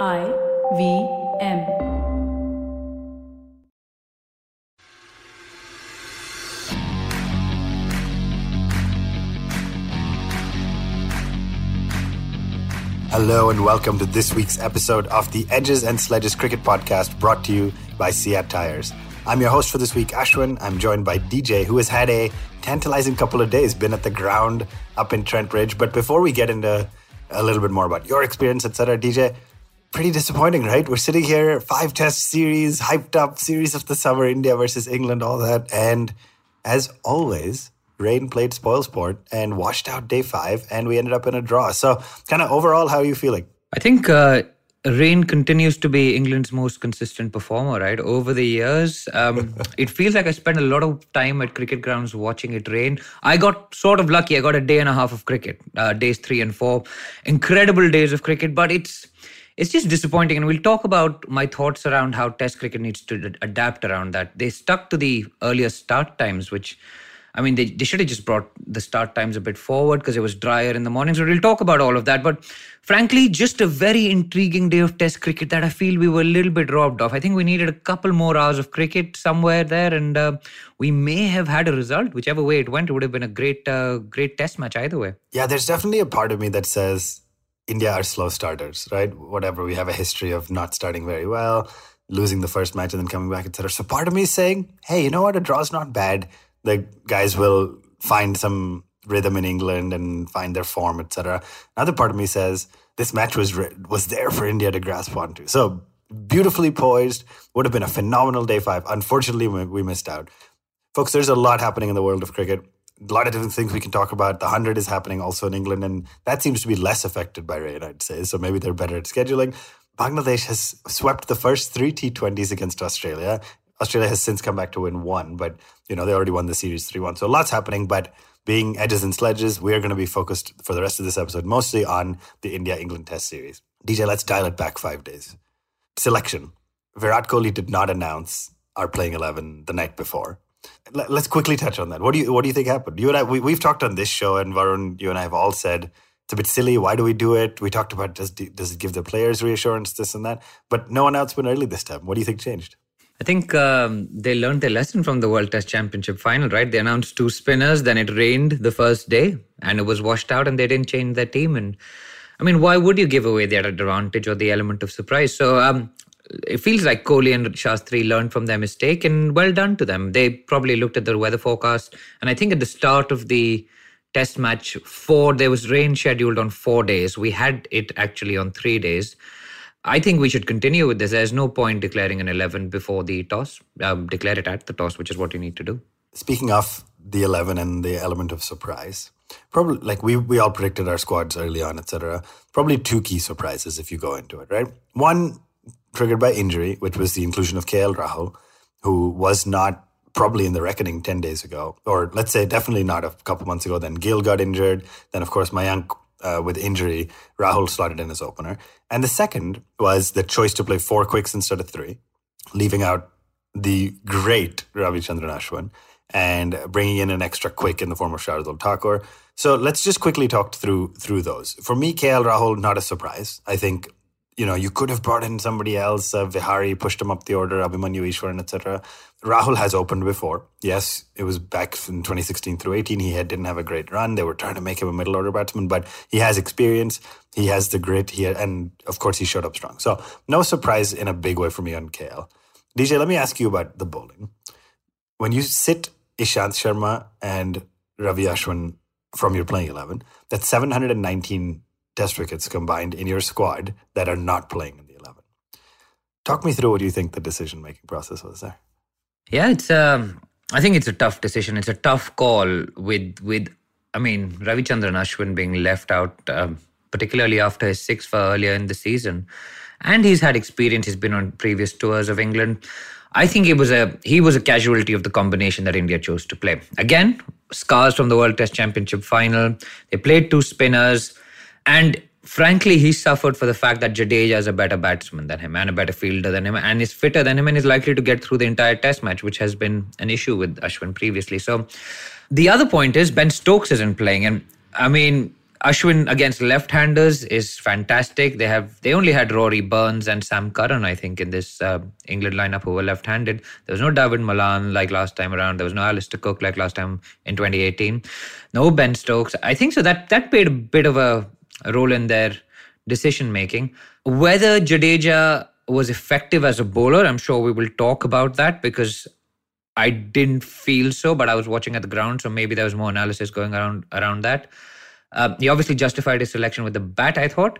I V M. Hello and welcome to this week's episode of the Edges and Sledges Cricket Podcast brought to you by CEAT Tires. I'm your host for this week, Ashwin. I'm joined by DJ, who has had a tantalizing couple of days, been at the ground up in Trent Bridge. But before we get into a little bit more about your experience, etc., DJ, pretty disappointing, right? We're sitting here, five test series, hyped up series of the summer, India versus England, all that. And as always, rain played spoil sport and washed out day five, and we ended up in a draw. So, kind of overall, how are you feeling? I think uh, Rain continues to be England's most consistent performer, right? Over the years, um, it feels like I spent a lot of time at cricket grounds watching it rain. I got sort of lucky. I got a day and a half of cricket, uh, days three and four, incredible days of cricket. But it's it's just disappointing, and we'll talk about my thoughts around how Test cricket needs to adapt around that. They stuck to the earlier start times, which I mean, they, they should have just brought the start times a bit forward because it was drier in the morning. So we'll talk about all of that. But frankly, just a very intriguing day of Test cricket that I feel we were a little bit robbed of. I think we needed a couple more hours of cricket somewhere there, and uh, we may have had a result. Whichever way it went, it would have been a great, uh, great Test match either way. Yeah, there's definitely a part of me that says India are slow starters, right? Whatever, we have a history of not starting very well, losing the first match and then coming back, etc. So part of me is saying, hey, you know what? A draw's not bad the guys will find some rhythm in England and find their form, etc. Another part of me says this match was was there for India to grasp onto. So beautifully poised, would have been a phenomenal day five. Unfortunately, we missed out. Folks, there's a lot happening in the world of cricket. A lot of different things we can talk about. The hundred is happening also in England, and that seems to be less affected by rain, I'd say. So maybe they're better at scheduling. Bangladesh has swept the first three T20s against Australia Australia has since come back to win one, but you know they already won the series three one. So lots happening, but being edges and sledges, we are going to be focused for the rest of this episode mostly on the India England Test series. DJ, let's dial it back five days. Selection: Virat Kohli did not announce our playing eleven the night before. Let's quickly touch on that. What do you what do you think happened? You and I we, we've talked on this show, and Varun, you and I have all said it's a bit silly. Why do we do it? We talked about does does it give the players reassurance, this and that, but no announcement early this time. What do you think changed? I think um, they learned their lesson from the World Test Championship final, right? They announced two spinners, then it rained the first day and it was washed out and they didn't change their team. And I mean, why would you give away that advantage or the element of surprise? So um, it feels like Kohli and Shastri learned from their mistake and well done to them. They probably looked at the weather forecast. And I think at the start of the test match, four, there was rain scheduled on four days. We had it actually on three days. I think we should continue with this. There's no point declaring an 11 before the toss. Um, declare it at the toss, which is what you need to do. Speaking of the 11 and the element of surprise, probably like we, we all predicted our squads early on, etc. Probably two key surprises if you go into it, right? One triggered by injury, which was the inclusion of KL Rahul, who was not probably in the reckoning 10 days ago, or let's say definitely not a couple months ago. Then Gill got injured. Then, of course, Mayank uh, with injury, Rahul slotted in as opener. And the second was the choice to play four quicks instead of three, leaving out the great Ravichandran Ashwin and bringing in an extra quick in the form of Shardul Thakur. So let's just quickly talk through through those. For me, KL Rahul, not a surprise. I think you know, you could have brought in somebody else. Uh, Vihari pushed him up the order, Abhimanyu Easwaran, etc. Rahul has opened before. Yes, it was back in 2016 through 18. He had, didn't have a great run. They were trying to make him a middle order batsman, but he has experience. He has the grit. He had, and of course, he showed up strong. So no surprise in a big way for me on KL. DJ, let me ask you about the bowling. When you sit Ishant Sharma and Ravi Ashwin from your playing 11, that's 719 test wickets combined in your squad that are not playing in the 11. Talk me through what you think the decision making process was there. Yeah, it's um, I think it's a tough decision. It's a tough call with with I mean Ravichandran Ashwin being left out, um, particularly after his six for earlier in the season, and he's had experience. He's been on previous tours of England. I think he was a he was a casualty of the combination that India chose to play. Again, scars from the World Test Championship final. They played two spinners. And frankly, he suffered for the fact that Jadeja is a better batsman than him and a better fielder than him and is fitter than him and is likely to get through the entire test match, which has been an issue with Ashwin previously. So the other point is Ben Stokes isn't playing. And I mean, Ashwin against left-handers is fantastic. They have they only had Rory Burns and Sam Curran, I think, in this uh, England lineup who were left-handed. There was no David Malan like last time around. There was no Alistair Cook like last time in 2018. No Ben Stokes. I think so. That that played a bit of a role in their decision making. Whether Jadeja was effective as a bowler, I'm sure we will talk about that because I didn't feel so, but I was watching at the ground, so maybe there was more analysis going around around that. Uh, he obviously justified his selection with the bat, I thought.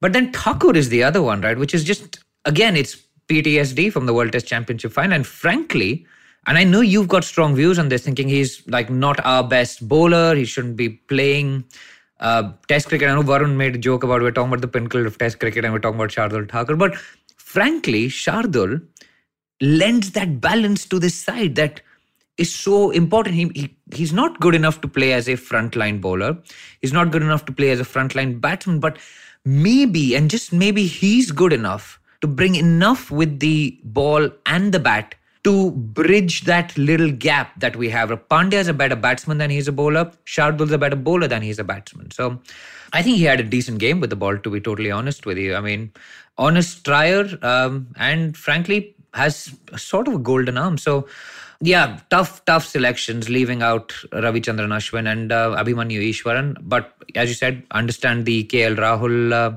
But then Thakur is the other one, right? Which is just, again, it's PTSD from the World Test Championship final. And frankly, and I know you've got strong views on this, thinking he's like not our best bowler. He shouldn't be playing uh, Test cricket. I know Varun made a joke about we're talking about the pinnacle of Test cricket and we're talking about Shardul Thakur. But frankly, Shardul lends that balance to this side that is so important. He, he he's not good enough to play as a frontline bowler. He's not good enough to play as a frontline batsman, but maybe and just maybe he's good enough to bring enough with the ball and the bat to bridge that little gap that we have. Pandya is a better batsman than he's a bowler. Shardul's a better bowler than he's a batsman. So I think he had a decent game with the ball, to be totally honest with you. I mean, honest trier um, and frankly has sort of a golden arm. So yeah, tough, tough selections, leaving out Ravi Ravichandran Ashwin and uh, Abhimanyu Easwaran. But as you said, understand the KL Rahul uh,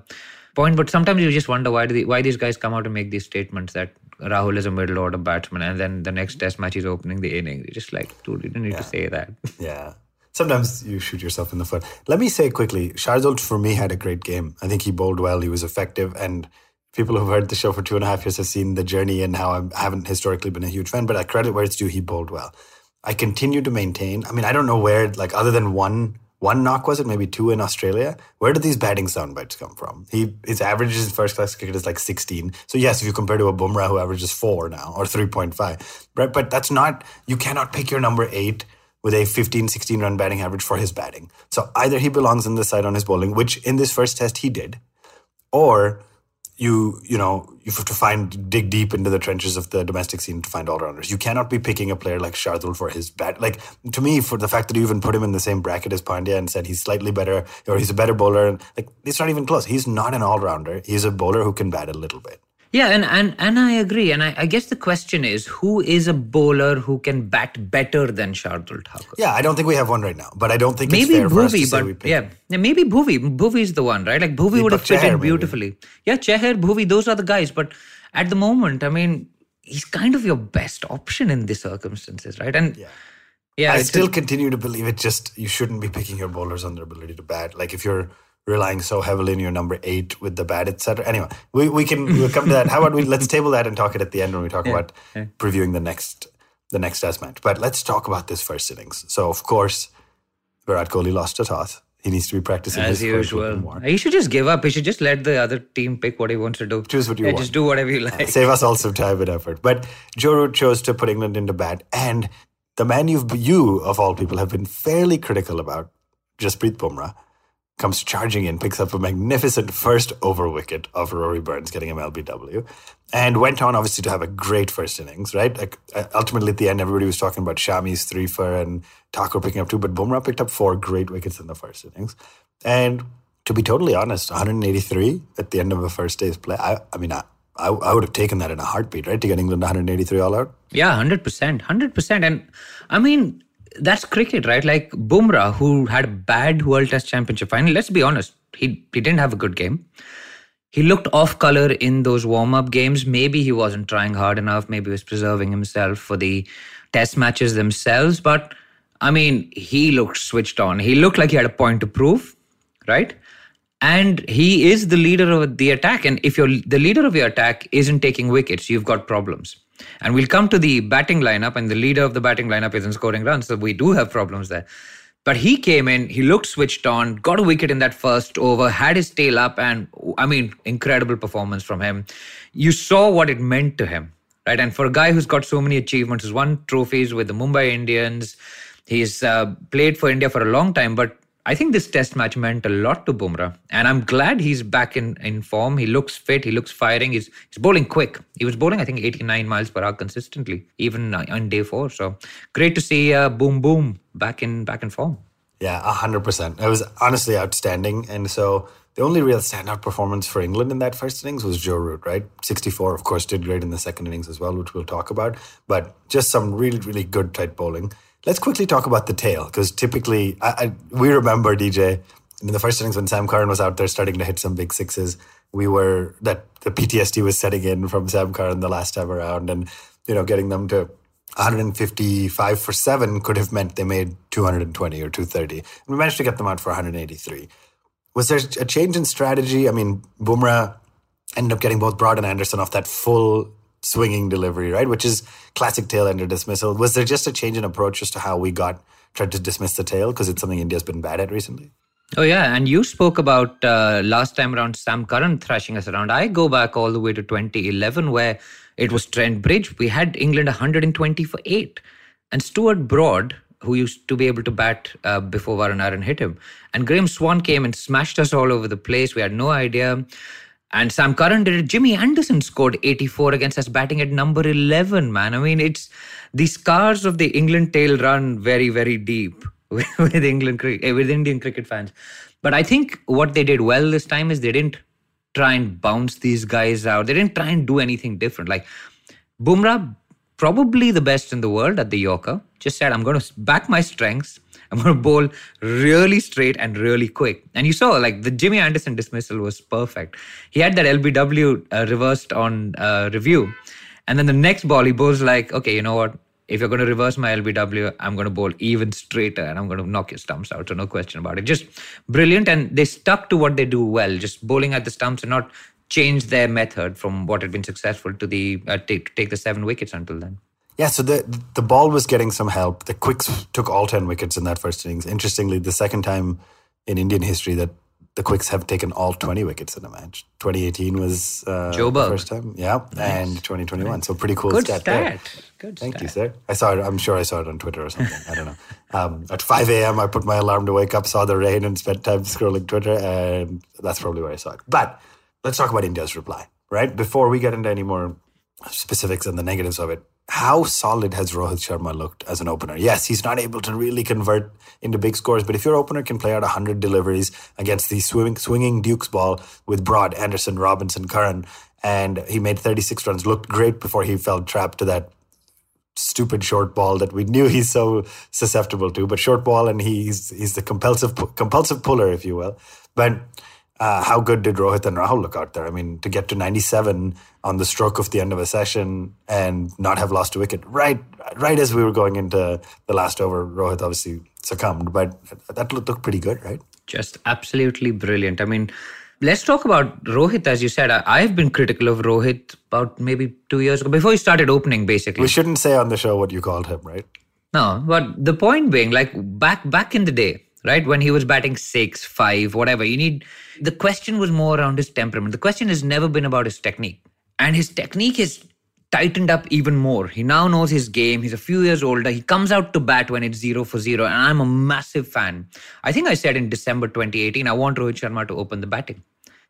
point. But sometimes you just wonder why do why these guys come out and make these statements that Rahul is a middle order batsman, and then the next Test match is opening the inning. You're just like, dude, you didn't need Yeah. to say that. Yeah. Sometimes you shoot yourself in the foot. Let me say quickly, Shardul for me had a great game. I think he bowled well. He was effective, and people who've heard the show for two and a half years have seen the journey and how I haven't historically been a huge fan. But I credit where it's due. He bowled well. I continue to maintain. I mean, I don't know where, like, other than one one knock was it maybe two in Australia. Where did these batting sound bites come from? He his average in first class cricket is like 16. So yes, if you compare to a Bumrah who averages four now or 3.5, right? But that's not you cannot pick your number eight with a 15, 16 run batting average for his batting. So either he belongs in the side on his bowling, which in this first test he did, or you you know you have to find dig deep into the trenches of the domestic scene to find all rounders. You cannot be picking a player like Shardul for his bat. Like to me, for the fact that you even put him in the same bracket as Pandya and said he's slightly better or he's a better bowler, and like it's not even close. He's not an all rounder. He's a bowler who can bat a little bit. Yeah, and and and I agree. And I, I guess the question is, who is a bowler who can bat better than Shardul Thakur? Yeah, I don't think we have one right now, but I don't think maybe it's fair for us to Bhuvi, but yeah, yeah, maybe Bhuvi. Bhuvi is the one, right? Like Bhuvi would have fit in maybe. beautifully. Yeah, Chahar, Bhuvi, those are the guys. But at the moment, I mean, he's kind of your best option in these circumstances, right? And Yeah. yeah, I it's a- still continue to believe it. Just you shouldn't be picking your bowlers on their ability to bat. Like if you're relying so heavily on your number eight with the bat, etc. Anyway, we, we can we'll come to that. How about we let's table that and talk it at the end when we talk about previewing the next the next test match. But let's talk about this first innings. So of course, Virat Kohli lost a toss. He needs to be practicing as usual. He should just give up. He should just let the other team pick what he wants to do. Choose what you yeah, want. Just do whatever you like. Save us all some time and effort. But Joe Root chose to put England into bat, and the man you've you of all people have been fairly critical about, Jasprit Bumrah, comes charging in, picks up a magnificent first over wicket of Rory Burns, getting him LBW, and went on obviously to have a great first innings. Right, like uh, ultimately at the end, everybody was talking about Shami's three for and Thakur picking up two, but Bumrah picked up four great wickets in the first innings, and to be totally honest, 183 at the end of a first day's play. I, I mean, I, I, I would have taken that in a heartbeat, right? To get England 183 all out. Yeah, hundred percent, hundred percent. And I mean, that's cricket, right? Like Bumrah, who had a bad World Test Championship final. Let's be honest, he he didn't have a good game. He looked off color in those warm up games. Maybe he wasn't trying hard enough. Maybe he was preserving himself for the Test matches themselves. But I mean, he looked switched on. He looked like he had a point to prove, right? And he is the leader of the attack. And if you're the leader of your attack isn't taking wickets, you've got problems. And we'll come to the batting lineup, and the leader of the batting lineup isn't scoring runs. So we do have problems there. But he came in, he looked switched on, got a wicket in that first over, had his tail up, and I mean, incredible performance from him. You saw what it meant to him, right? And for a guy who's got so many achievements, he's won trophies with the Mumbai Indians, he's uh, played for India for a long time, but I think this test match meant a lot to Bumrah, and I'm glad he's back in, in form. He looks fit, he looks firing, he's, he's bowling quick. He was bowling, I think, 89 miles per hour consistently, even uh, on day four. So great to see uh, Boom Boom back in back in form. Yeah, hundred percent. It was honestly outstanding, and so the only real standout performance for England in that first innings was Joe Root, right? Sixty-four, of course, did great in the second innings as well, which we'll talk about. But just some really, really good tight bowling. Let's quickly talk about the tail because typically, I, I, we remember DJ in the first innings when Sam Curran was out there starting to hit some big sixes. We were that the PTSD was setting in from Sam Curran the last time around, and you know, getting them to 155 for seven could have meant they made 220 or 230. And we managed to get them out for 183. Was there a change in strategy? I mean, Bumrah ended up getting both Broad and Anderson off that full swinging delivery, right? Which is classic tail ender dismissal. Was there just a change in approach as to how we got tried to dismiss the tail because it's something India's been bad at recently? Oh yeah, and you spoke about uh, last time around Sam Curran thrashing us around. I go back all the way to 2011 where it was Trent Bridge. We had England 120 for eight, and Stuart Broad, who used to be able to bat uh, before Varun Aaron hit him, and Graeme Swann came and smashed us all over the place. We had no idea. And Sam Curran did it. Jimmy Anderson scored 84 against us, batting at number 11, man. I mean, it's the scars of the England tail run very, very deep with England eh, with Indian cricket fans. But I think what they did well this time is they didn't try and bounce these guys out. They didn't try and do anything different. Like Bumrah, probably the best in the world at the Yorker, just said, I'm going to back my strengths. I'm going to bowl really straight and really quick. And you saw, like, the Jimmy Anderson dismissal was perfect. He had that LBW uh, reversed on uh, review. And then the next ball, he bowls like, okay, you know what? if you're going to reverse my LBW, I'm going to bowl even straighter and I'm going to knock your stumps out. So no question about it. Just brilliant. And they stuck to what they do well, just bowling at the stumps and not change their method from what had been successful to the uh, take take the seven wickets until then. Yeah, so the the ball was getting some help. The quicks took all ten wickets in that first innings. Interestingly, the second time in Indian history that the Quicks have taken all 20 wickets in a match. 2018 was uh, Joe the first time. Yeah. Nice. And 2021. So pretty cool Good stat, stat. Good Thank stat. you, sir. I saw it. I'm sure I saw it on Twitter or something. I don't know. Um, at 5 a.m., I put my alarm to wake up, saw the rain, and spent time scrolling Twitter. And that's probably where I saw it. But let's talk about India's reply, right? Before we get into any more specifics and the negatives of it, how solid has Rohit Sharma looked as an opener? Yes, he's not able to really convert into big scores, but if your opener can play out 100 deliveries against the swinging, swinging Duke's ball with Broad, Anderson, Robinson, Curran, and he made 36 runs, looked great before he fell trapped to that stupid short ball that we knew he's so susceptible to, but short ball, and he's he's the compulsive compulsive puller, if you will. But uh, how good did Rohit and Rahul look out there? I mean, to get to 97 on the stroke of the end of a session and not have lost a wicket, right, right as we were going into the last over, Rohit obviously succumbed, but that looked, looked pretty good, right? Just absolutely brilliant. I mean, let's talk about Rohit. As you said, I, have been critical of Rohit about maybe two years ago, before he started opening, basically. We shouldn't say on the show what you called him, right? No, but the point being, like back back in the day, right when he was batting six, five, whatever, you need the question was more around his temperament. The question has never been about his technique. And his technique is tightened up even more. He now knows his game. He's a few years older. He comes out to bat when it's zero for zero. And I'm a massive fan. I think I said in December 2018, I want Rohit Sharma to open the batting.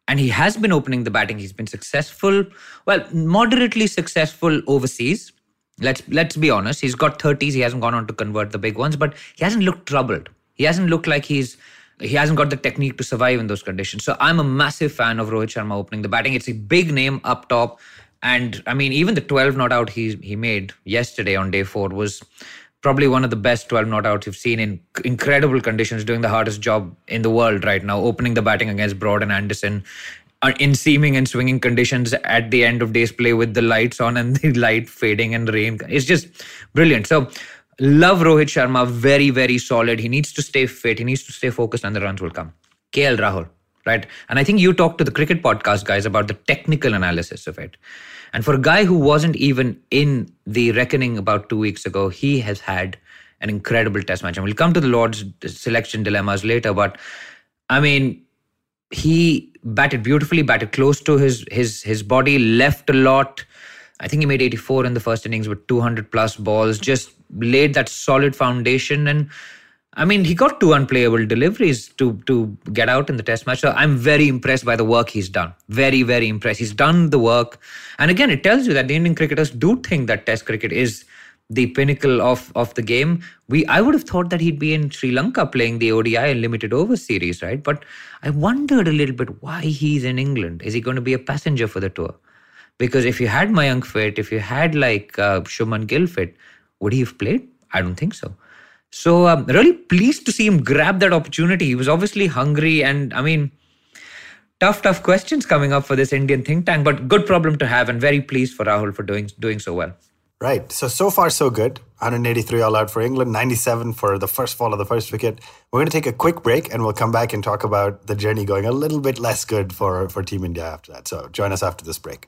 And he has been opening the batting. He's been successful, well, moderately successful overseas. Let's let's be honest. He's got 30s. He hasn't gone on to convert the big ones, but he hasn't looked troubled. He hasn't looked like he's he hasn't got the technique to survive in those conditions. So I'm a massive fan of Rohit Sharma opening the batting. It's a big name up top. And I mean, even the 12 not out he he made yesterday on day four was probably one of the best 12 not outs you've seen in incredible conditions, doing the hardest job in the world right now, opening the batting against Broad and Anderson uh, in seaming and swinging conditions at the end of day's play with the lights on and the light fading and rain. It's just brilliant. So Love Rohit Sharma, very, very solid. He needs to stay fit. He needs to stay focused, and the runs will come. KL Rahul, right? And I think you talked to the cricket podcast guys about the technical analysis of it. And for a guy who wasn't even in the reckoning about two weeks ago, he has had an incredible test match. And we'll come to the Lord's selection dilemmas later, but I mean, he batted beautifully, batted close to his his his body, left a lot. I think he made 84 in the first innings with 200 plus balls. Just laid that solid foundation and I mean, he got two unplayable deliveries to to get out in the test match. So I'm very impressed by the work he's done. Very, very impressed. He's done the work. And again, it tells you that the Indian cricketers do think that test cricket is the pinnacle of of the game. We I would have thought that he'd be in Sri Lanka playing the ODI and limited over series, right? But I wondered a little bit why he's in England. Is he going to be a passenger for the tour? Because if you had Mayank fit, if you had like uh, Shubman Gill fit, would he have played? I don't think so. So um, really pleased to see him grab that opportunity. He was obviously hungry, and I mean, tough, tough questions coming up for this Indian think tank, but good problem to have, and very pleased for Rahul for doing doing so well. Right. So, so far, so good. 183 all out for England, 97 for the first fall of the first wicket. We're going to take a quick break and we'll come back and talk about the journey going a little bit less good for, for Team India after that. So, join us after this break.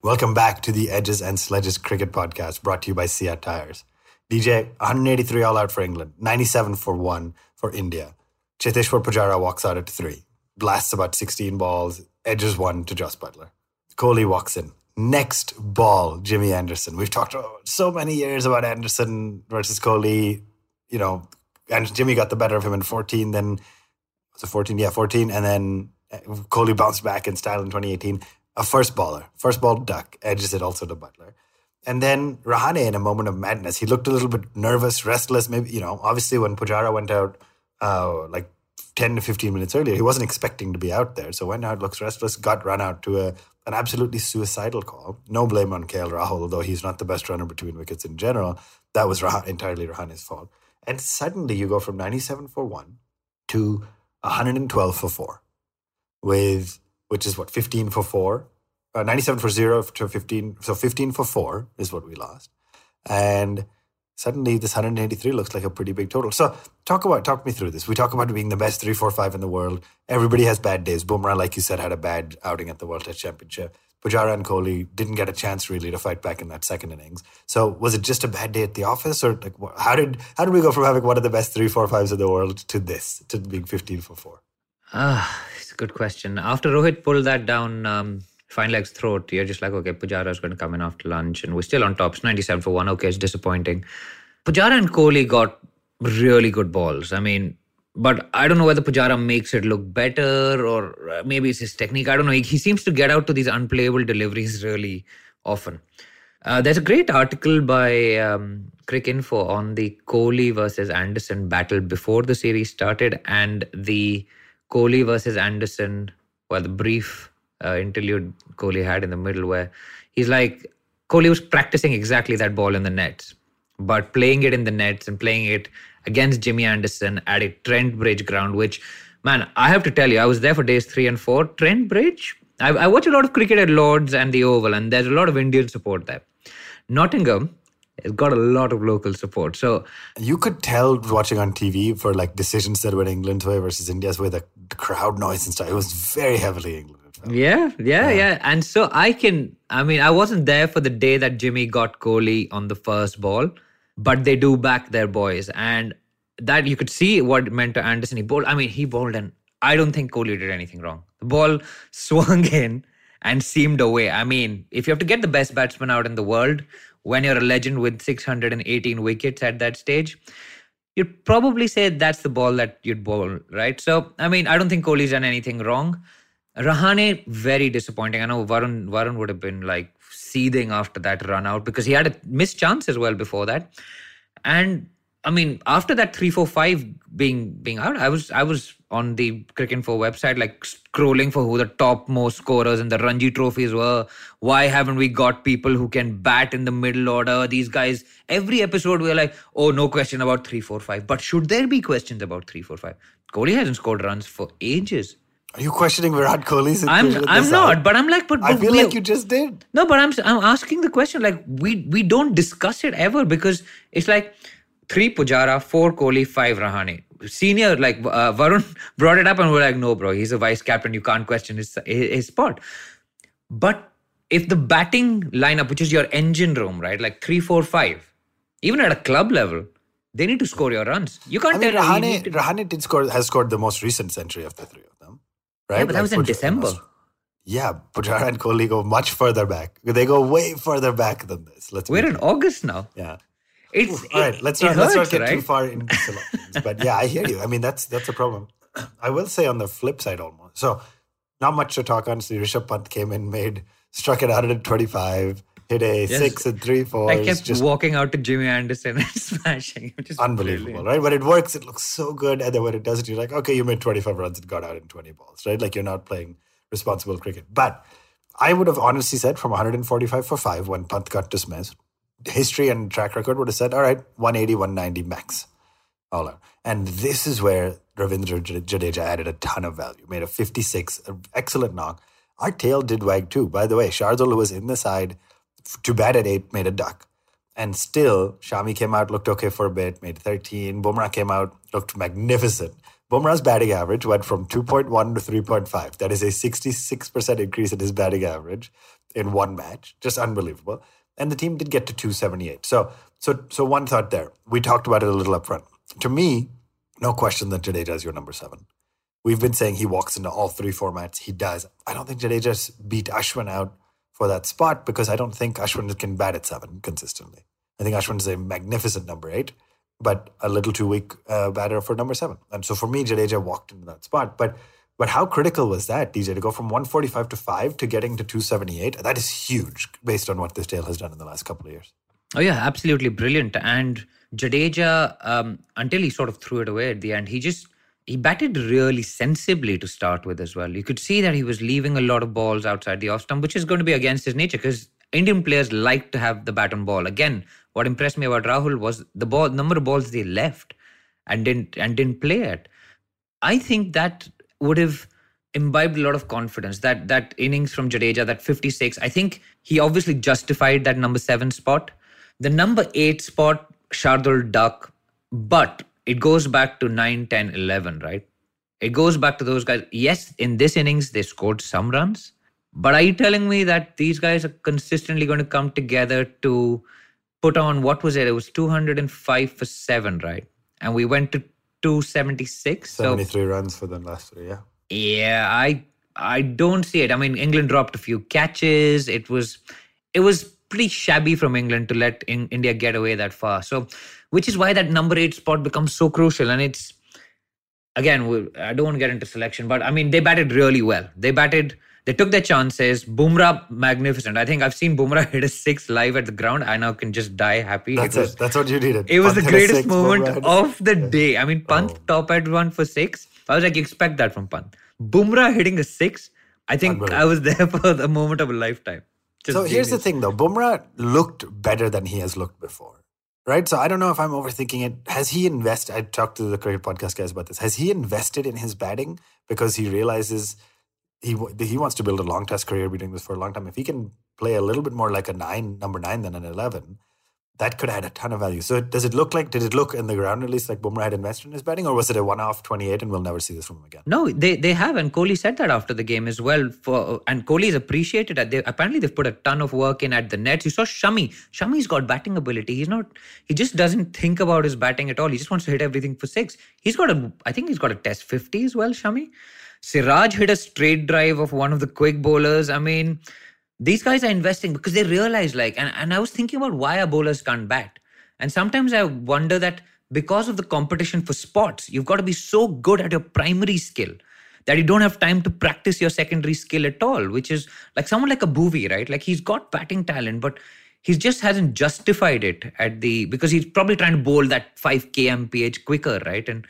Welcome back to the Edges and Sledges Cricket Podcast brought to you by CEAT Tires. DJ, 183 all out for England, 97 for 1 for India. Cheteshwar Pujara walks out at 3, blasts about 16 balls, edges 1 to Jos Buttler. Kohli walks in. Next ball, Jimmy Anderson. We've talked so many years about Anderson versus Kohli. You know, and Jimmy got the better of him in 14, then was it 14? Yeah, 14. And then uh, Kohli bounced back in style in 2018 a first baller, first ball duck, edges it also to Buttler. And then Rahane, in a moment of madness, he looked a little bit nervous, restless. Maybe, you know, obviously when Pujara went out uh, like 10 to 15 minutes earlier, he wasn't expecting to be out there. So went out, looks restless, got run out to a, an absolutely suicidal call. No blame on KL Rahul, although he's not the best runner between wickets in general. That was Rah- entirely Rahane's fault. And suddenly you go from 97 for one to 112 for four with which is what 15 for four, uh, 97 for zero to 15. So 15 for four is what we lost, and suddenly this 183 looks like a pretty big total. So talk about talk me through this. We talk about being the best three, four, five in the world. Everybody has bad days. Bumrah, like you said, had a bad outing at the World Test Championship. Pujara and Kohli didn't get a chance really to fight back in that second innings. So was it just a bad day at the office, or like how did how did we go from having one of the best three, four, fives in the world to this to being 15 for four? Ah, it's a good question. After Rohit pulled that down, um, fine legs throat, you're just like, okay, Pujara is going to come in after lunch, and we're still on top. It's 97 for one. Okay, it's disappointing. Pujara and Kohli got really good balls. I mean, but I don't know whether Pujara makes it look better or uh, maybe it's his technique. I don't know. He, he seems to get out to these unplayable deliveries really often. Uh, there's a great article by um, Cricinfo on the Kohli versus Anderson battle before the series started and the Kohli versus Anderson, well, the brief uh, interlude Kohli had in the middle where he's like, Kohli was practicing exactly that ball in the nets, but playing it in the nets and playing it against Jimmy Anderson at a Trent Bridge ground, which, man, I have to tell you, I was there for days three and four. Trent Bridge, I, I watch a lot of cricket at Lords and the Oval, and there's a lot of Indian support there. Nottingham it's got a lot of local support. So you could tell watching on TV for like decisions that went England's way versus India's way, the crowd noise and stuff. It was very heavily England. Yeah, yeah, yeah, yeah. And so I can, I mean, I wasn't there for the day that Jimmy got Kohli on the first ball, but they do back their boys. And that you could see what it meant to Anderson. He bowled, I mean, he bowled, and I don't think Kohli did anything wrong. The ball swung in and seamed away. I mean, if you have to get the best batsman out in the world, when you're a legend with 618 wickets at that stage, you'd probably say that's the ball that you'd bowl, right? So, I mean, I don't think Kohli's done anything wrong. Rahane, very disappointing. I know Varun, Varun would have been like seething after that run out because he had a missed chance as well before that. And I mean, after that three, four, five being being out, I was I was on the Cricinfo website, like scrolling for who the top most scorers in the Ranji trophies were. Why haven't we got people who can bat in the middle order? These guys, every episode we're like, oh, no question about three, four, five. But should there be questions about three, four, five? Kohli hasn't scored runs for ages. Are you questioning Virat Kohli's? I'm I'm not, but I'm like, but, but I feel like you just did. No, but I'm I'm asking the question like we we don't discuss it ever because it's like three Pujara, four Kohli, five Rahane. senior like uh, Varun brought it up and we're like, no, bro, he's a vice captain. You can't question his his spot. But if the batting lineup, which is your engine room, right, like three, four, five, even at a club level, they need to score your runs. You can't I mean, tell Rahane, to- Rahane did score, has scored the most recent century of the three of them. Right? Yeah, but that was in Pujara- December. Yeah, Pujara and Kohli go much further back. They go way further back than this. Let's We're in clear. August now. Yeah. It's All right, let's not let's not hurts, get too far into selections. But yeah, I hear you. I mean, that's that's a problem. I will say on the flip side, almost. So, not much to talk on. So, Rishabh Pant came in, made struck it out at 125, hit a six and three fours. I kept just walking out to Jimmy Anderson and smashing unbelievable, brilliant. right? But it works, it looks so good, and then when it doesn't, you're like, okay, you made 25 runs and got out in 20 balls, right? Like you're not playing responsible cricket. But I would have honestly said from 145 for five when Pant got dismissed, history and track record would have said, all right, 180, 190 max. All out. And this is where Ravindra Jadeja added a ton of value, made a 56, an excellent knock. Our tail did wag too. By the way, Shardul, was in the side f- to bat at eight, made a duck. And still, Shami came out, looked okay for a bit, made 13. Bumrah came out, looked magnificent. Bumrah's batting average went from 2.1 to 3.5. That is a 66% increase in his batting average in one match. Just unbelievable. And the team did get to 278. So, so, so one thought there. We talked about it a little up front. To me, no question that Jadeja is your number seven. We've been saying he walks into all three formats. He does. I don't think Jadeja's beat Ashwin out for that spot because I don't think Ashwin can bat at seven consistently. I think Ashwin is a magnificent number eight, but a little too weak uh, batter for number seven. And so for me, Jadeja walked into that spot. But but how critical was that, DJ, to go from 145 to five to getting to 278? That is huge based on what this tail has done in the last couple of years. Oh yeah, absolutely brilliant. And Jadeja, um, until he sort of threw it away at the end, he just he batted really sensibly to start with as well. You could see that he was leaving a lot of balls outside the off stump, which is going to be against his nature because Indian players like to have the bat on ball. Again, what impressed me about Rahul was the ball number of balls they left and didn't and didn't play it. I think that would have imbibed a lot of confidence. That that innings from Jadeja, that 56, I think he obviously justified that number seven spot. The number eight spot, Shardul Duck, but it goes back to 9, 10, 11, right? It goes back to those guys. Yes, in this innings, they scored some runs. But are you telling me that these guys are consistently going to come together to put on what was it? It was 205 for seven, right? And we went to 276. So 73 runs for them last three, yeah. yeah, I I don't see it. I mean, England dropped a few catches. It was it was pretty shabby from England to let in, India get away that far. So, which is why that number eight spot becomes so crucial. And it's again, we- I don't want to get into selection, but I mean, they batted really well. They batted. They took their chances. Bumrah, magnificent. I think I've seen Bumrah hit a six live at the ground. I now can just die happy. That's it it. That's what you needed. it was the Pant hit a greatest six, moment Bumrah of the day. I mean, Pant Oh. top had one for six. I was like, expect that from Pant. Bumrah hitting a six. I think I was there for the moment of a lifetime. Just So here's the thing, though. Bumrah looked better than he has looked before, right? So I don't know if I'm overthinking it. Has he invested? I talked to the cricket podcast guys about this. Has he invested in his batting because he realizes he he wants to build a long test career, be doing this for a long time. If he can play a little bit more like a nine, number nine than an eleven, that could add a ton of value. So does it look like? Did it look in the ground at least like Bumrah had invested in his batting, or was it a one-off 28 and we'll never see this from him again? No, they they have, and Kohli said that after the game as well. For and Kohli is appreciated. That they apparently they've put a ton of work in at the nets. You saw Shami. Shami's got batting ability. He's not. He just doesn't think about his batting at all. He just wants to hit everything for six. He's got a. I think he's got a test fifty as well. Shami. Siraj hit a straight drive of one of the quick bowlers. I mean, these guys are investing because they realize like, and, and I was thinking about why our bowlers can't bat. And sometimes I wonder that because of the competition for spots, you've got to be so good at your primary skill that you don't have time to practice your secondary skill at all, which is like someone like a Bhuvi, right? Like he's got batting talent, but he just hasn't justified it at the because he's probably trying to bowl that 5 kmph quicker, right? And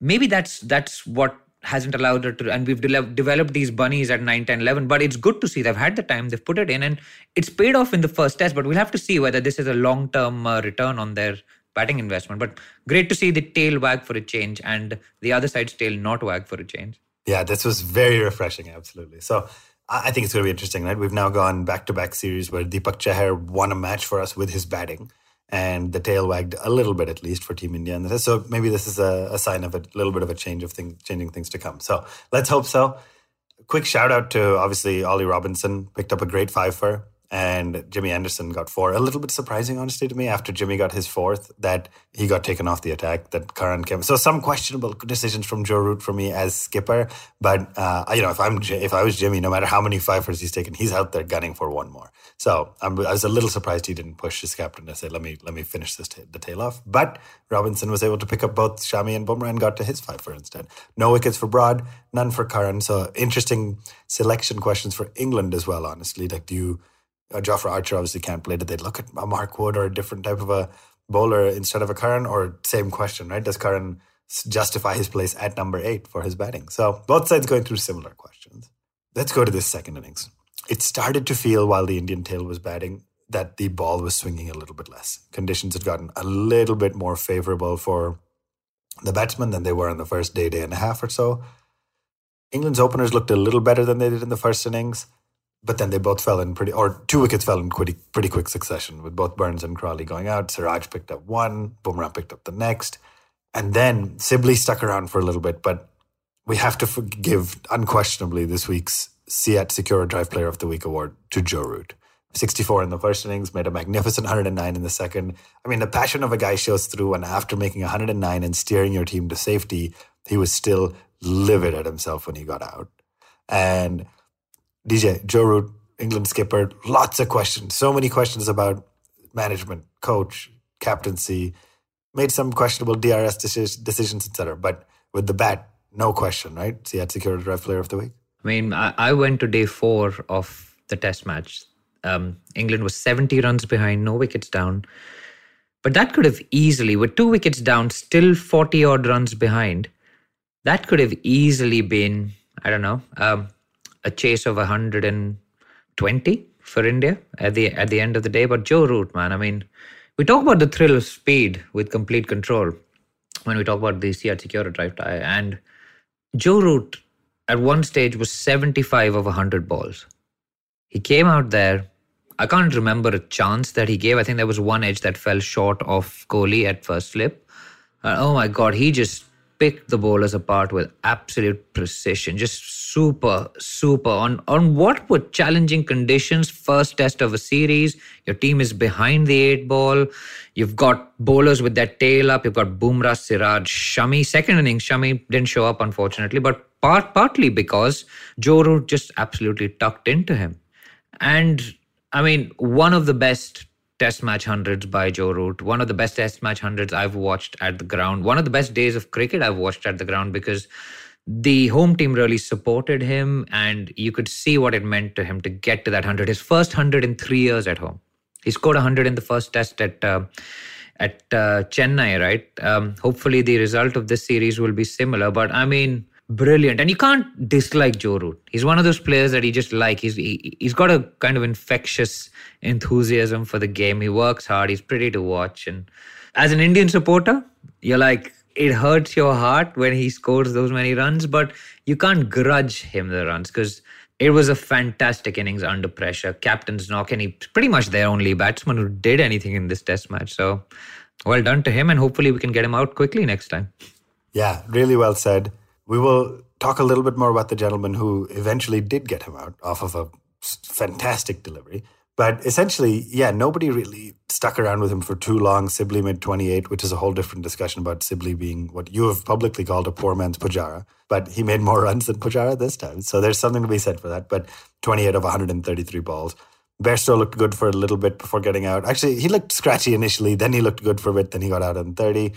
maybe that's that's what hasn't allowed her to and we've de- developed these bunnies at 9 10 11 but it's good to see they've had the time they've put it in and it's paid off in the first test but we'll have to see whether this is a long term uh, return on their batting investment but great to see the tail wag for a change and the other side's tail not wag for a change Yeah, this was very refreshing. Absolutely. So I think it's going to be interesting, right? We've now gone back to back series where Deepak Chahar won a match for us with his batting. And the tail wagged a little bit at least for Team India. And so maybe this is a, a sign of a little bit of a change of thing, changing things to come. So let's hope so. Quick shout out to obviously Ollie Robinson, picked up a great five for and Jimmy Anderson got four. A little bit surprising, honestly, to me, after Jimmy got his fourth, that he got taken off the attack, that Curran came. So some questionable decisions from Joe Root for me as skipper. But, uh, you know, if I'm if I was Jimmy, no matter how many fifers he's taken, he's out there gunning for one more. So I'm, i was a little surprised he didn't push his captain to say, let me let me finish this t- the tail off. But Robinson was able to pick up both Shami and Bumrah and got to his fifer instead. No wickets for Broad, none for Curran. So interesting selection questions for England as well, honestly. Like, do you uh, Jofra Archer obviously can't play. Did they look at a Mark Wood or a different type of a bowler instead of a Curran? Or same question, right? Does Curran justify his place at number eight for his batting? So both sides going through similar questions. Let's go to this second innings. It started to feel while the Indian tail was batting that the ball was swinging a little bit less. Conditions had gotten a little bit more favorable for the batsmen than they were in the first day, day and a half or so. England's openers looked a little better than they did in the first innings but then they both fell in pretty, or two wickets fell in pretty, pretty quick succession with both Burns and Crawley going out. Siraj picked up one, Bumrah picked up the next. And then Sibley stuck around for a little bit, but we have to give unquestionably this week's CEAT Secura Drive Player of the Week award to Joe Root. 64 in the first innings, made a magnificent 109 in the second. I mean, the passion of a guy shows through, and after making 109 and steering your team to safety, he was still livid at himself when he got out. And DJ, Joe Root, England skipper, lots of questions, so many questions about management, coach, captaincy, made some questionable DRS decisions, etc. But with the bat, no question, right? So he had Secura Drive player of the week. I mean, I, I went to day four of the test match. Um, England was 70 runs behind, no wickets down. But that could have easily, with two wickets down, still 40 odd runs behind, that could have easily been, I don't know, um, a chase of 120 for India at the at the end of the day. But Joe Root, man, I mean, we talk about the thrill of speed with complete control when we talk about the CEAT Secura drive tie. And Joe Root at one stage was 75 of 100 balls. He came out there. I can't remember a chance that he gave. I think there was one edge that fell short of Kohli at first slip. Oh my God, he just picked the bowlers apart with absolute precision. Just super, super. On on what were challenging conditions, first test of a series, your team is behind the eight ball. You've got bowlers with that tail up. You've got Bumrah, Siraj, Shami. Second innings, Shami didn't show up, unfortunately, but part partly because Joe Root just absolutely tucked into him. And I mean, one of the best test match hundreds by Joe Root. One of the best test match hundreds I've watched at the ground. One of the best days of cricket I've watched at the ground because the home team really supported him and you could see what it meant to him to get to that 100 his first 100 in 3 years at home he scored 100 in the first test at uh, at uh, chennai right um, hopefully the result of this series will be similar but i mean brilliant. And you can't dislike Joe Root. He's one of those players that you just like. He's he, he's got a kind of infectious enthusiasm for the game. He works hard. He's pretty to watch. And as an Indian supporter, you're like it hurts your heart when he scores those many runs, but you can't grudge him the runs because it was a fantastic innings under pressure. Captain's knock, and he's pretty much their only batsman who did anything in this test match. So well done to him, and hopefully we can get him out quickly next time. Yeah, really well said. We will talk a little bit more about the gentleman who eventually did get him out off of a fantastic delivery. But essentially, yeah, nobody really stuck around with him for too long. Sibley made 28, which is a whole different discussion about Sibley being what you have publicly called a poor man's Pujara. But he made more runs than Pujara this time. So there's something to be said for that. But 28 of 133 balls. Bairstow looked good for a little bit before getting out. Actually, he looked scratchy initially. Then he looked good for a bit. Then he got out on 30.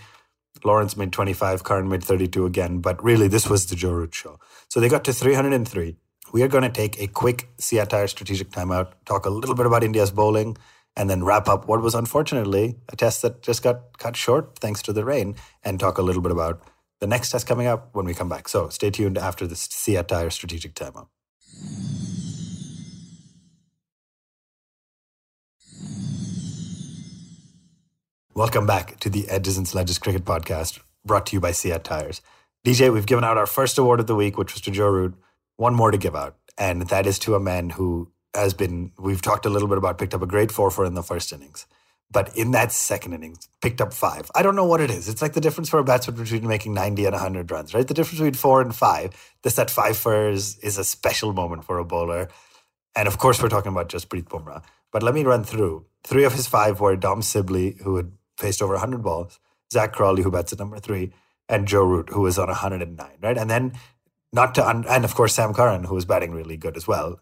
Lawrence made 25, Curran made 32 again, but really this was the Joe Root show. So they got to 303. We are going to take a quick Tyre strategic timeout, talk a little bit about India's bowling, and then wrap up what was unfortunately a test that just got cut short thanks to the rain, and talk a little bit about the next test coming up when we come back. So stay tuned after CEAT Tyre strategic timeout. Welcome back to the Edges and Sledges Cricket Podcast, brought to you by CEAT Tires. DJ, we've given out our first award of the week, which was to Joe Root. One more to give out, and that is to a man who has been, we've talked a little bit about, picked up a great four for in the first innings. But in that second innings, picked up five. I don't know what it is. It's like the difference for a batsman between making 90 and 100 runs, right? The difference between four and five. This that five first is a special moment for a bowler. And of course, we're talking about Jasprit Bumrah. But let me run through. Three of his five were Dom Sibley, who had faced over 100 balls, Zak Crawley, who bats at number three, and Joe Root, who was on 109, right? And then, not to, un- and of course, Sam Curran, who was batting really good as well.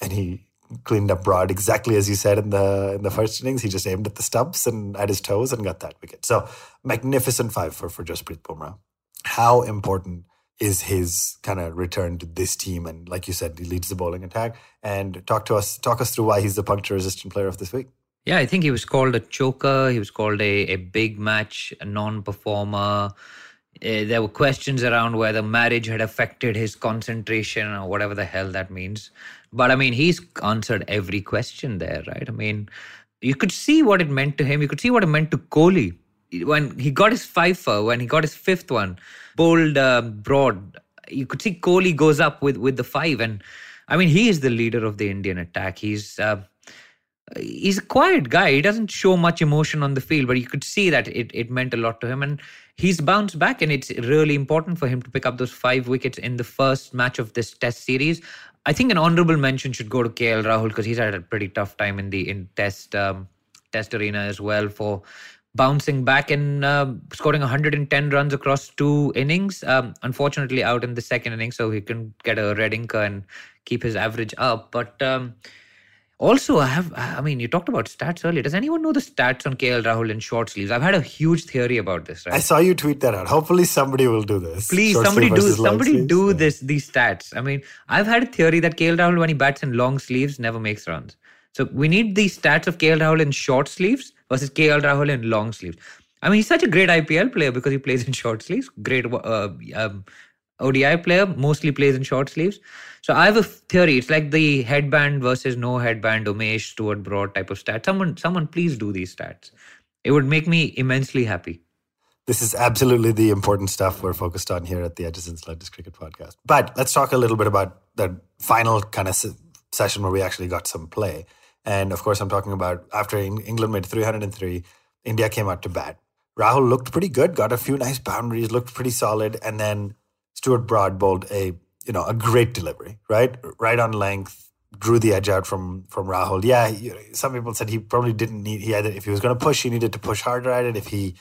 And he cleaned up broad exactly as you said in the in the first innings. He just aimed at the stumps and at his toes and got that wicket. So magnificent five for for Jasprit Bumrah. How important is his kind of return to this team? And like you said, he leads the bowling attack. And talk to us, talk us through why he's the puncture resistant player of this week. Yeah, I think he was called a choker. He was called a, a big match, a non-performer. Uh, there were questions around whether marriage had affected his concentration or whatever the hell that means. But I mean, he's answered every question there, right? I mean, you could see what it meant to him. You could see what it meant to Kohli when he got his fifer, when he got his fifth one, bowled uh, Broad. You could see Kohli goes up with with the five, and I mean, he is the leader of the Indian attack. He's uh, he's a quiet guy. He doesn't show much emotion on the field, but you could see that it, it meant a lot to him. And he's bounced back, and it's really important for him to pick up those five wickets in the first match of this test series. I think an honorable mention should go to KL Rahul because he's had a pretty tough time in the in test um, test arena as well for bouncing back and uh, scoring 110 runs across two innings. Um, unfortunately, out in the second inning, so he can get a red inker and keep his average up. But um, also, I have, I mean, you talked about stats earlier. Does anyone know the stats on KL Rahul in short sleeves? I've had a huge theory about this, right? I saw you tweet that out. Hopefully somebody will do this. Please, Short somebody do somebody do Yeah. this these stats. I mean, I've had a theory that KL Rahul when he bats in long sleeves never makes runs. So we need these stats of KL Rahul in short sleeves versus KL Rahul in long sleeves. I mean, he's such a great IPL player because he plays in short sleeves. Great uh, um, ODI player, mostly plays in short sleeves. So I have a theory. It's like the headband versus no headband, Umesh, Stuart Broad type of stat. Someone, someone, please do these stats. It would make me immensely happy. This is absolutely the important stuff we're focused on here at the Edges and Sledges Cricket Podcast. But let's talk a little bit about the final kind of se- session where we actually got some play. And of course, I'm talking about after Eng- England made 303, India came out to bat. Rahul looked pretty good, got a few nice boundaries, looked pretty solid, and then Stuart Broad bowled a you know a great delivery, right, right on length, drew the edge out from from Rahul. Yeah, you some people said he probably didn't need. He had if he was going to push, he needed to push harder at it. If he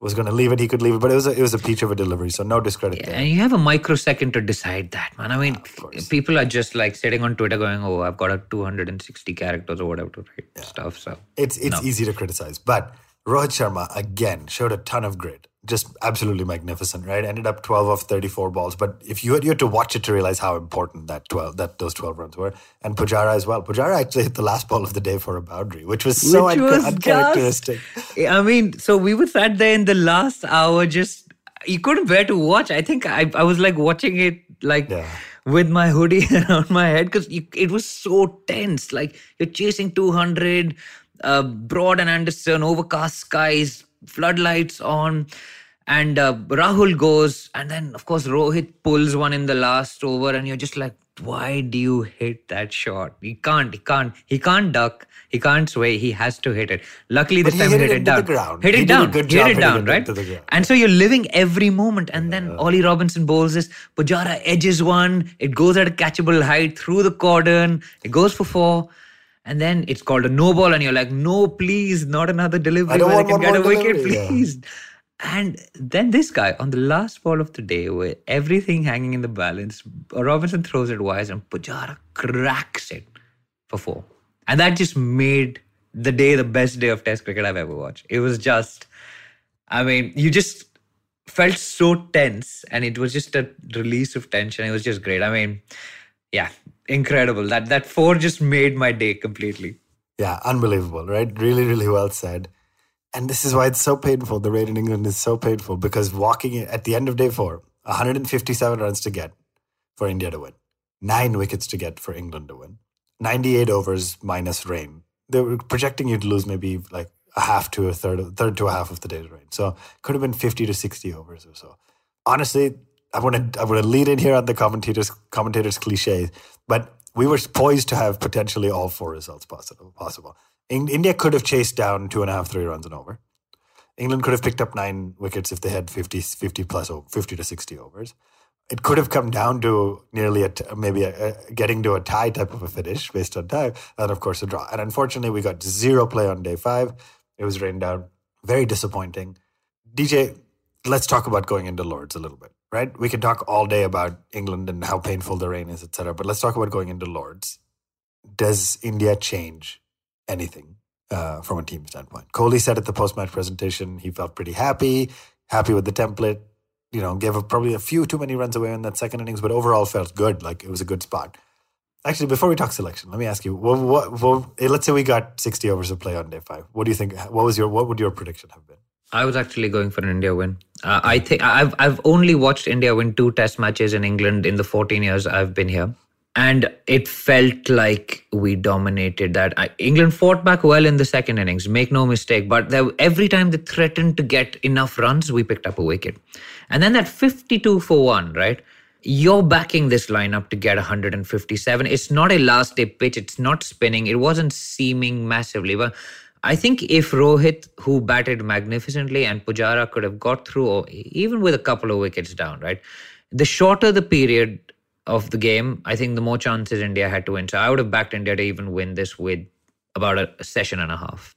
was going to leave it, he could leave it. But it was a, it was a peach of a delivery, so no discredit there. And you have a microsecond to decide that, man. I mean, course. people are just like sitting on Twitter going, "Oh, I've got a 260 characters or whatever to write stuff." So It's it's easy to criticize, but Rohit Sharma again showed a ton of grit. Just absolutely magnificent, right? Ended up 12 of 34 balls, but if you had, you had to watch it to realize how important that 12 that those 12 runs were, and Pujara as well. Pujara actually hit the last ball of the day for a boundary, which was so Which unca- was uncharacteristic. I mean, so we were sat there in the last hour, just you couldn't bear to watch. I think I, I was like watching it like Yeah. with my hoodie around my head because it was so tense. Like you're chasing 200, uh, Broad and Anderson, overcast skies, floodlights on. And uh, Rahul goes, and then of course Rohit pulls one in the last over, and you're just like, why do you hit that shot? He can't, he can't, he can't duck, he can't sway, he has to hit it. Luckily, this time he it hit it down. Hit it down. hit it down, right? into the ground. And so you're living every moment. And then Ollie Robinson bowls this. Pujara edges one. It goes at a catchable height through the cordon. It goes for four. And then it's called a no ball. And you're like, no, please, not another delivery I don't where I want can get a wicket, delivery, yeah. please. And then this guy on the last ball of the day, with everything hanging in the balance, Robinson throws it wise and Pujara cracks it for four. And that just made the day the best day of Test cricket I've ever watched. It was just, I mean, you just felt so tense and it was just a release of tension. It was just great. I mean, yeah, incredible. That that four just made my day completely. Yeah, unbelievable, right? Really, really well said. And this is why it's so painful. The rain in England is so painful because walking in, at the end of day four, 157 runs to get for India to win, nine wickets to get for England to win, 98 overs minus rain. They were projecting you to lose maybe like a half to a third, third to a half of the day's rain. So could have been 50 to 60 overs or so. Honestly, I want to I want to lead in here on the commentators commentators cliches, but we were poised to have potentially all four results possible. Possible. In- India could have chased down two and a half, three runs and over. England could have picked up nine wickets if they had 50, 50 plus, o- 50 to 60 overs. It could have come down to nearly a t- maybe a, a, getting to a tie type of a finish based on time, and of course a draw. And unfortunately, we got zero play on day five. It was rained down. Very disappointing. DJ, let's talk about going into Lords a little bit, right? We can talk all day about England and how painful the rain is, etc. But let's talk about going into Lords. Does India change anything uh, from a team standpoint? Kohli said at the post-match presentation he felt pretty happy, happy with the template. You know, gave a, probably a few too many runs away in that second innings, but overall felt good. Like it was a good spot. Actually, before we talk selection, let me ask you: what, what, what, eh, Let's say we got sixty overs of play on day five. What do you think? What was your what would your prediction have been? I was actually going for an India win. Uh, I think I've I've only watched India win two Test matches in England in the 14 years I've been here, and it felt like we dominated that. I, England fought back well in the second innings, make no mistake. But there, every time they threatened to get enough runs, we picked up a wicket, and then that 52 for one, right? You're backing this lineup to get 157. It's not a last day pitch. It's not spinning. It wasn't seaming massively, but I think if Rohit, who batted magnificently, and Pujara could have got through, or even with a couple of wickets down, right? The shorter the period of the game, I think the more chances India had to win. So I would have backed India to even win this with about a, a session and a half.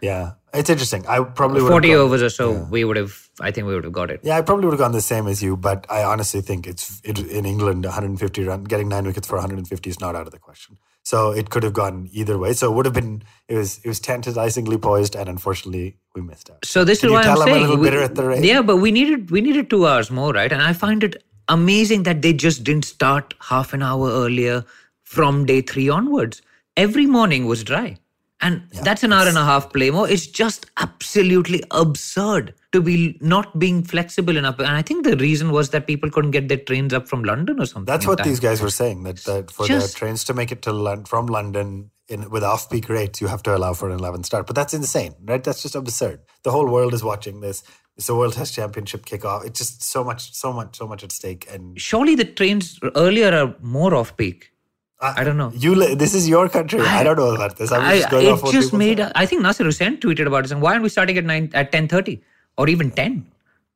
Yeah, it's interesting. I probably would 40 have gone, overs or so, we would have, I think we would have got it. Yeah, I probably would have gone the same as you, but I honestly think it's it, in England 150 run getting nine wickets for 150 is not out of the question. So it could have gone either way. So it would have been it was it was tantalizingly poised, and unfortunately we missed out. So this Can is why I'm saying, little we- at the rain? yeah, but we needed we needed two hours more, right? And I find it amazing that they just didn't start half an hour earlier from day three onwards. Every morning was dry, and that's an hour and a half play more. It's just absolutely absurd to be not being flexible enough. And I think the reason was that people couldn't get their trains up from London or something. That's what time. these guys were saying that, that for Just- the trains to make it to from London in with off peak rates, you have to allow for an 11 start. But that's insane, right? That's just absurd. The whole world is watching this. It's the World Test Championship kickoff. It's just so much, so much, so much at stake. And Surely the trains earlier are more off peak. I don't know. You, this is your country. I, don't know about this. I'm I, just going off it what just made. say. I think Nasser Hussain tweeted about it. And why aren't we starting at nine at ten thirty or even ten?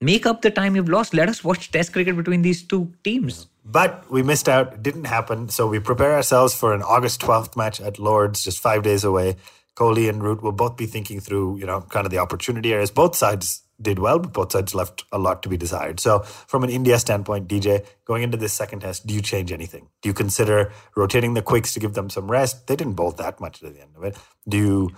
Make up the time you've lost. Let us watch Test cricket between these two teams. But we missed out. It didn't happen. So we prepare ourselves for an August 12th match at Lords, just five days away. Kohli and Root will both be thinking through, you know, kind of the opportunity areas. Both sides did well, but both sides left a lot to be desired. So from an India standpoint, DJ, going into this second test, do you change anything? Do you consider rotating the quicks to give them some rest? They didn't bowl that much at the end of it. Do you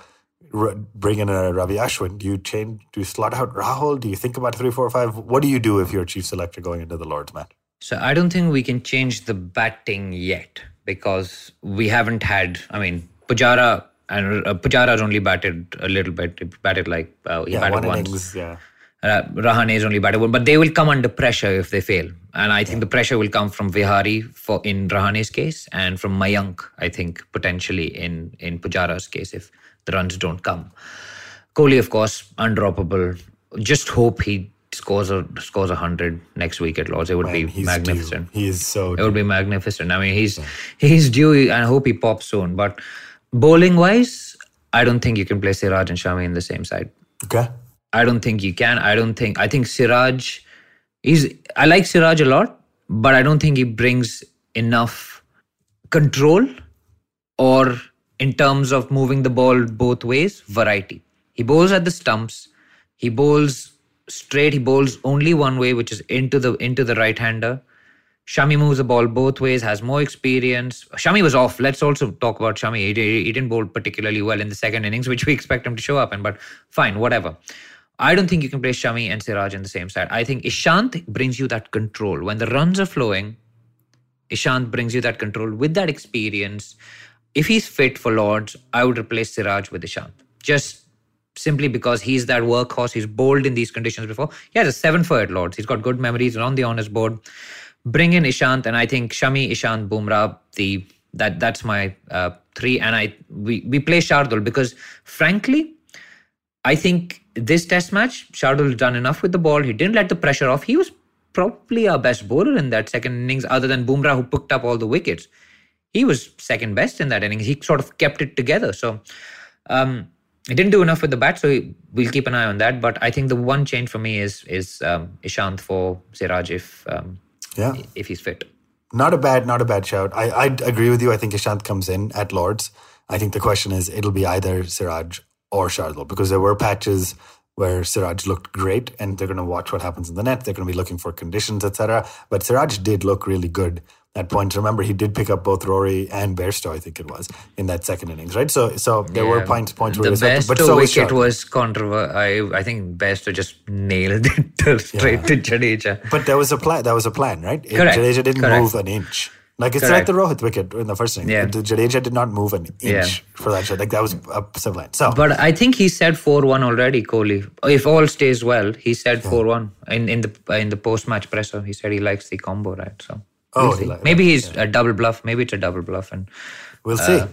bring in a Ravi Ashwin? Do you change? Do you slot out Rahul? Do you think about three, four, five? What do you do if you're chief selector going into the Lords match? So I don't think we can change the batting yet because we haven't had. I mean, Pujara and uh, Pujara's only batted a little bit. He batted like uh, he Yeah, batted one once. innings. Yeah. Uh, Rahane is only batted one, but they will come under pressure if they fail. And I think the pressure will come from Vihari for in Rahane's case and from Mayank, I think, potentially in, in Pujara's case if the runs don't come. Kohli, of course, undroppable. Just hope he scores a scores a hundred next week at Lords. It would Man, be magnificent. Due. He is so. It would be magnificent. I mean, he's he's due, and I hope he pops soon. But bowling wise, I don't think you can play Siraj and Shami in the same side. Okay. I don't think you can. I don't think. I think Siraj is. I like Siraj a lot, but I don't think he brings enough control or in terms of moving the ball both ways, variety. He bowls at the stumps. He bowls straight. He bowls only one way, which is into the into the right hander. Shami moves the ball both ways, has more experience. Shami was off. Let's also talk about Shami. He, di- he didn't bowl particularly well in the second innings, which we expect him to show up in, but fine, whatever. I don't think you can play Shami and Siraj in the same side. I think Ishant brings you that control. When the runs are flowing, Ishant brings you that control with that experience. If he's fit for Lords, I would replace Siraj with Ishant. Just simply because he's that workhorse. He's bowled in these conditions before. He has a seven for at Lords. He's got good memories on the honours board. Bring in Ishant, and I think Shami, Ishant, Bumrah, the that that's my uh, three. And I we we play Shardul because frankly, I think this test match, Shardul done enough with the ball. He didn't let the pressure off. He was probably our best bowler in that second innings, other than Bumrah, who picked up all the wickets. He was second best in that innings. He sort of kept it together. So Um, he didn't do enough with the bat, so we'll keep an eye on that. But I think the one change for me is is um, Ishant for Siraj if um, Yeah. if he's fit. Not a bad, not a bad shout. I I agree with you. I think Ishant comes in at Lords. I think the question is it'll be either Siraj or Shardul because there were patches where Siraj looked great and they're going to watch what happens in the net. They're going to be looking for conditions, etc. But Siraj did look really good at points. Remember, he did pick up both Rory and Bairstow, I think it was, in that second innings, right? So, so there were Yeah. points points where the he best but so wicket Shardul. was controversial. I I think Bairstow just nailed it straight to Jadeja. But there was a plan. That was a plan, right? Correct. Jadeja didn't Correct. move an inch. Like it's Correct. like the Rohit wicket in the first inning. Yeah. The Jadeja did not move an inch Yeah. for that shot. Like that was a plan. So But I think he said four one already, Kohli. If all stays well, he said four one in in the in the post match presser. He said he likes the combo, right? So Oh, we'll he see. maybe he's a double bluff. Maybe it's a double bluff, and we'll see. Uh.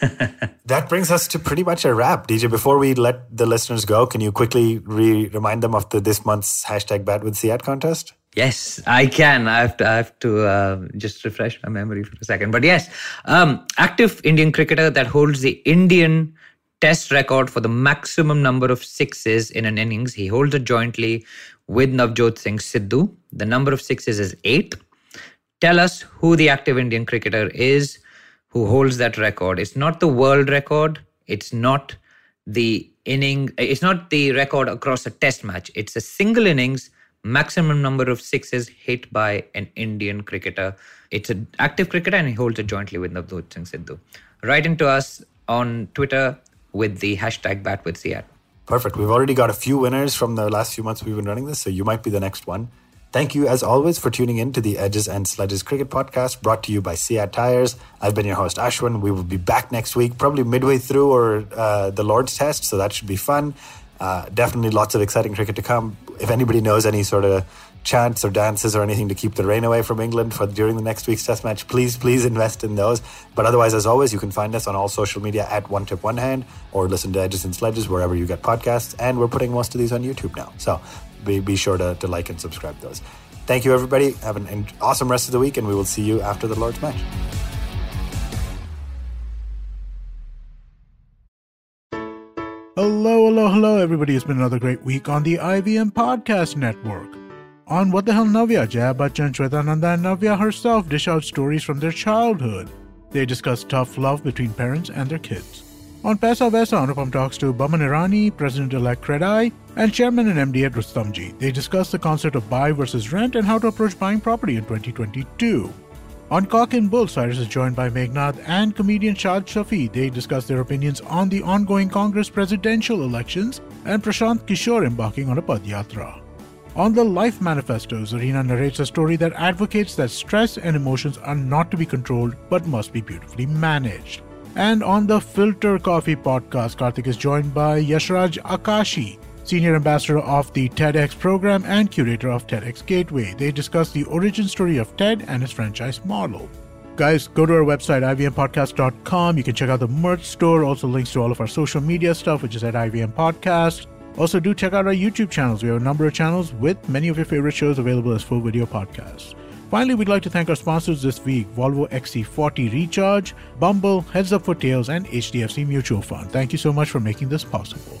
that brings us to pretty much a wrap. DJ, before we let the listeners go, can you quickly re- remind them of the this month's hashtag bat with CEAT contest? Yes, I can. I have to. I have to uh, just refresh my memory for a second. But yes, um, active Indian cricketer that holds the Indian Test record for the maximum number of sixes in an innings. He holds it jointly with Navjot Singh Sidhu. The number of sixes is eight. Tell us who the active Indian cricketer is who holds that record. It's not the world record. It's not the inning. It's not the record across a test match. It's a single innings maximum number of sixes hit by an Indian cricketer. It's an active cricketer and he holds it jointly with Navjot Singh Sidhu. Write into us on Twitter with the hashtag bat with CEAT. Perfect. We've already got a few winners from the last few months we've been running this, so you might be the next one. Thank you, as always, for tuning in to the Edges and Sledges Cricket Podcast brought to you by CEAT Tires. I've been your host, Ashwin. We will be back next week, probably midway through or uh, the Lord's Test, so that should be fun. Uh, definitely lots of exciting cricket to come. If anybody knows any sort of chants or dances or anything to keep the rain away from England for during the next week's test match, please, please invest in those. But otherwise, as always, you can find us on all social media at One Tip One Hand or listen to Edges and Sledges wherever you get podcasts. And we're putting most of these on YouTube now. So be, be sure to, to like and subscribe those. Thank you, everybody. Have an, awesome rest of the week, and we will see you after the Lord's match. Hello, hello, hello, everybody. It's been another great week on the IVM Podcast Network. On What the Hell Navya, Jaya Bachchan, Shweta Nanda, and Navya herself dish out stories from their childhood. They discuss tough love between parents and their kids. On Paisa Vaisa, Anupam talks to Boman Irani, President-elect CREDAI, and Chairman and MD at Rustomjee. They discuss the concept of buy versus rent and how to approach buying property in 2022. On Cock and Bull, Cyrus is joined by Meghnad and comedian Shad Shafi. They discuss their opinions on the ongoing Congress presidential elections and Prashant Kishore embarking on a Padyatra. On the Life Manifesto, Zarina narrates a story that advocates that stress and emotions are not to be controlled but must be beautifully managed. And on the Filter Coffee podcast, Karthik is joined by Yashraj Akashi, Senior Ambassador of the TEDx program and curator of TEDx Gateway. They discuss the origin story of TED and his franchise model. Guys, go to our website, ivmpodcast.com. You can check out the merch store, also links to all of our social media stuff, which is at IVM Podcast. Also, do check out our YouTube channels. We have a number of channels with many of your favorite shows available as full video podcasts. Finally, we'd like to thank our sponsors this week Volvo XC40 Recharge, Bumble, Heads Up for Tails, and HDFC Mutual Fund. Thank you so much for making this possible.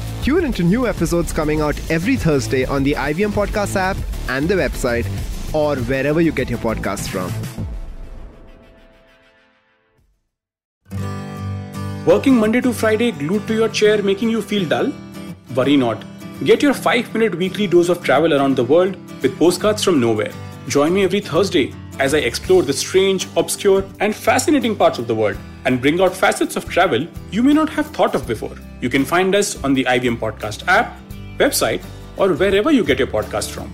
Tune into new episodes coming out every Thursday on the IVM Podcast app and the website, or wherever you get your podcasts from. Working Monday to Friday glued to your chair making you feel dull? Worry not. Get your 5 minute weekly dose of travel around the world with postcards from nowhere. Join me every Thursday as I explore the strange, obscure, and fascinating parts of the world and bring out facets of travel you may not have thought of before. You can find us on the IVM Podcast app, website, or wherever you get your podcast from.